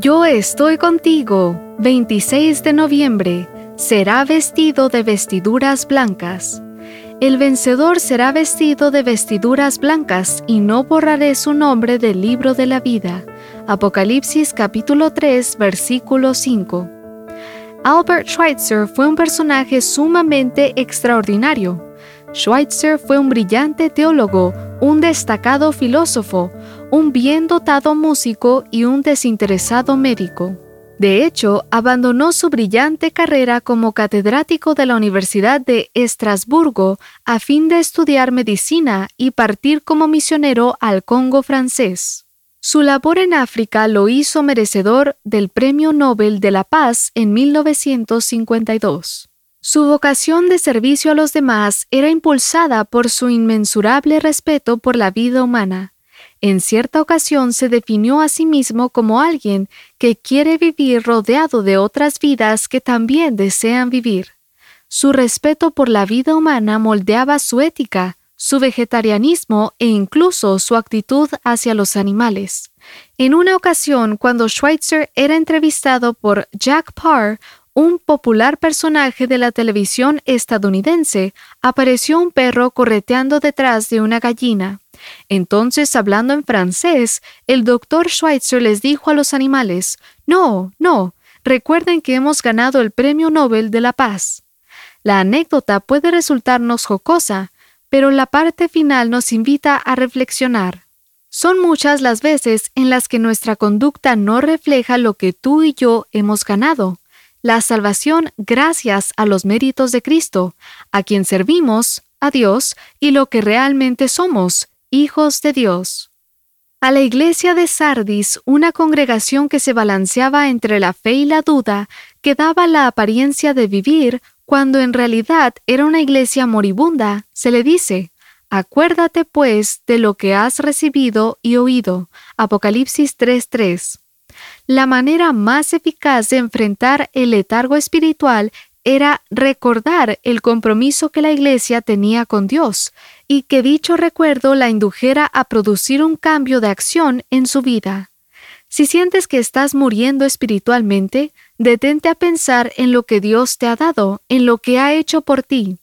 Yo estoy contigo, 26 de noviembre, será vestido de vestiduras blancas. El vencedor será vestido de vestiduras blancas y no borraré su nombre del libro de la vida. Apocalipsis capítulo 3 versículo 5. Albert Schweitzer fue un personaje sumamente extraordinario. Schweitzer fue un brillante teólogo, un destacado filósofo, un bien dotado músico y un desinteresado médico. De hecho, abandonó su brillante carrera como catedrático de la Universidad de Estrasburgo a fin de estudiar medicina y partir como misionero al Congo francés. Su labor en África lo hizo merecedor del Premio Nobel de la Paz en 1952. Su vocación de servicio a los demás era impulsada por su inmensurable respeto por la vida humana. En cierta ocasión se definió a sí mismo como alguien que quiere vivir rodeado de otras vidas que también desean vivir. Su respeto por la vida humana moldeaba su ética, su vegetarianismo e incluso su actitud hacia los animales. En una ocasión, cuando Schweitzer era entrevistado por Jack Parr, un popular personaje de la televisión estadounidense, apareció un perro correteando detrás de una gallina. Entonces, hablando en francés, el doctor Schweitzer les dijo a los animales, No, no, recuerden que hemos ganado el Premio Nobel de la Paz. La anécdota puede resultarnos jocosa, pero la parte final nos invita a reflexionar. Son muchas las veces en las que nuestra conducta no refleja lo que tú y yo hemos ganado, la salvación gracias a los méritos de Cristo, a quien servimos, a Dios, y lo que realmente somos, hijos de Dios. A la iglesia de Sardis, una congregación que se balanceaba entre la fe y la duda, que daba la apariencia de vivir cuando en realidad era una iglesia moribunda, se le dice, Acuérdate pues de lo que has recibido y oído. Apocalipsis 3:3. La manera más eficaz de enfrentar el letargo espiritual era recordar el compromiso que la Iglesia tenía con Dios y que dicho recuerdo la indujera a producir un cambio de acción en su vida. Si sientes que estás muriendo espiritualmente, detente a pensar en lo que Dios te ha dado, en lo que ha hecho por ti.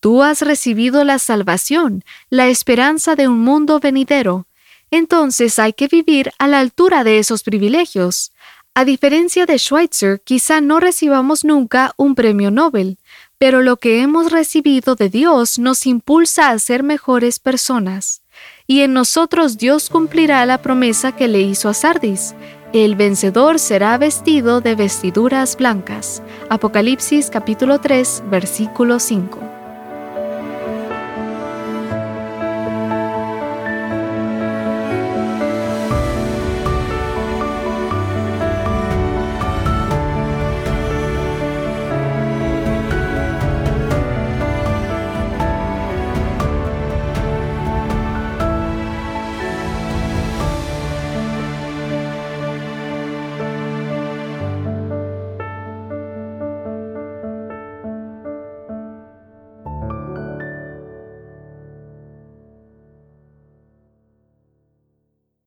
Tú has recibido la salvación, la esperanza de un mundo venidero. Entonces hay que vivir a la altura de esos privilegios. A diferencia de Schweitzer, quizá no recibamos nunca un premio Nobel, pero lo que hemos recibido de Dios nos impulsa a ser mejores personas. Y en nosotros Dios cumplirá la promesa que le hizo a Sardis. El vencedor será vestido de vestiduras blancas. Apocalipsis capítulo 3, versículo 5.